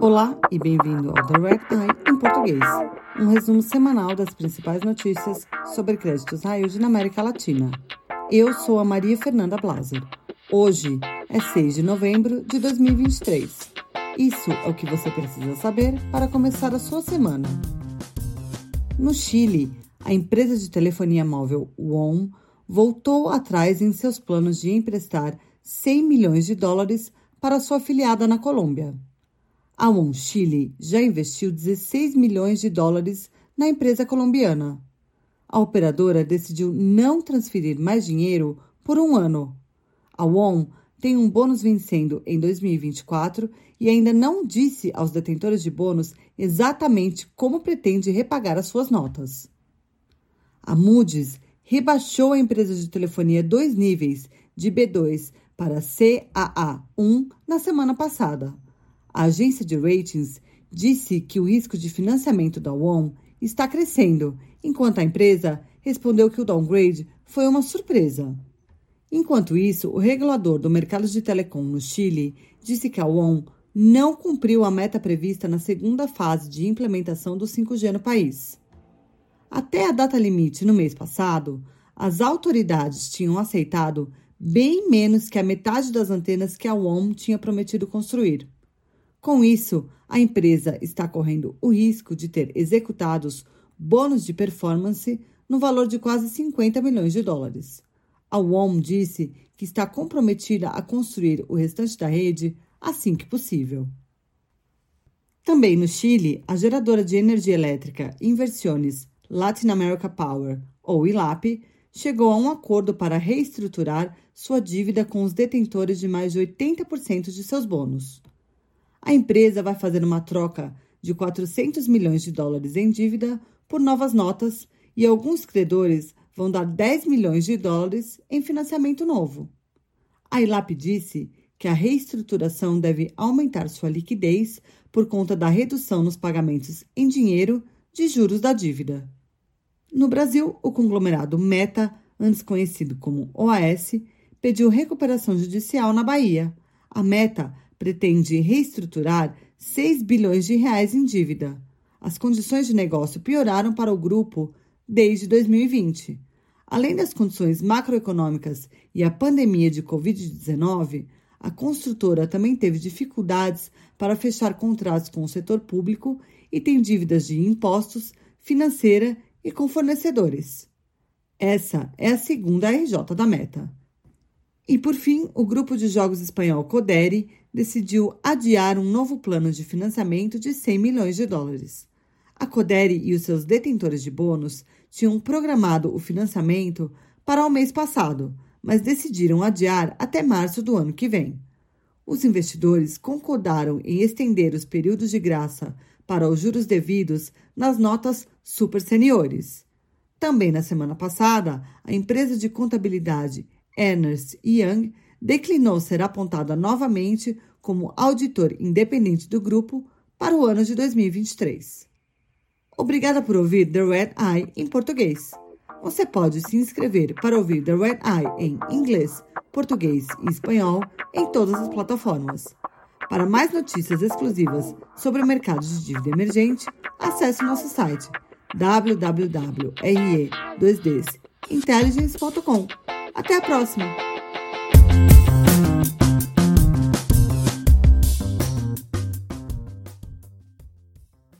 Olá e bem-vindo ao The Red Eye em português, um resumo semanal das principais notícias sobre créditos yield na América Latina. Eu sou a Maria Fernanda Blaser. Hoje é 6 de novembro de 2023. Isso é o que você precisa saber para começar a sua semana. No Chile, a empresa de telefonia móvel WOM voltou atrás em seus planos de emprestar 100 milhões de dólares para sua afiliada na Colômbia. A ON Chile já investiu 16 milhões de dólares na empresa colombiana. A operadora decidiu não transferir mais dinheiro por um ano. A ON tem um bônus vencendo em 2024 e ainda não disse aos detentores de bônus exatamente como pretende repagar as suas notas. A Moody's rebaixou a empresa de telefonia dois níveis, de B2 para CAA1, na semana passada. A agência de ratings disse que o risco de financiamento da WOM está crescendo, enquanto a empresa respondeu que o downgrade foi uma surpresa. Enquanto isso, o regulador do mercado de telecom no Chile disse que a WOM não cumpriu a meta prevista na segunda fase de implementação do 5G no país. Até a data limite no mês passado, as autoridades tinham aceitado bem menos que a metade das antenas que a WOM tinha prometido construir. Com isso, a empresa está correndo o risco de ter executados bônus de performance no valor de quase 50 milhões de dólares. A WOM disse que está comprometida a construir o restante da rede assim que possível. Também no Chile, a geradora de energia elétrica Inversiones Latin America Power, ou ILAP, chegou a um acordo para reestruturar sua dívida com os detentores de mais de 80% de seus bônus. A empresa vai fazer uma troca de 400 milhões de dólares em dívida por novas notas e alguns credores vão dar 10 milhões de dólares em financiamento novo. A ILAP disse que a reestruturação deve aumentar sua liquidez por conta da redução nos pagamentos em dinheiro de juros da dívida. No Brasil, o conglomerado Meta, antes conhecido como OAS, pediu recuperação judicial na Bahia. A Meta pretende reestruturar 6 bilhões de reais em dívida. As condições de negócio pioraram para o grupo desde 2020. Além das condições macroeconômicas e a pandemia de Covid-19, a construtora também teve dificuldades para fechar contratos com o setor público e tem dívidas de impostos, financeira e com fornecedores. Essa é a segunda RJ da Meta. E por fim, o grupo de jogos espanhol Codere decidiu adiar um novo plano de financiamento de 100 milhões de dólares. A Codere e os seus detentores de bônus tinham programado o financiamento para o mês passado, mas decidiram adiar até março do ano que vem. Os investidores concordaram em estender os períodos de graça para os juros devidos nas notas super seniores. Também na semana passada, a empresa de contabilidade Ernst Young declinou ser apontada novamente como auditor independente do grupo para o ano de 2023. Obrigada por ouvir The Red Eye em português. Você pode se inscrever para ouvir The Red Eye em inglês, português e espanhol em todas as plataformas. Para mais notícias exclusivas sobre o mercado de dívida emergente, acesse o nosso site www.re2dsintelligence.com. Até a próxima!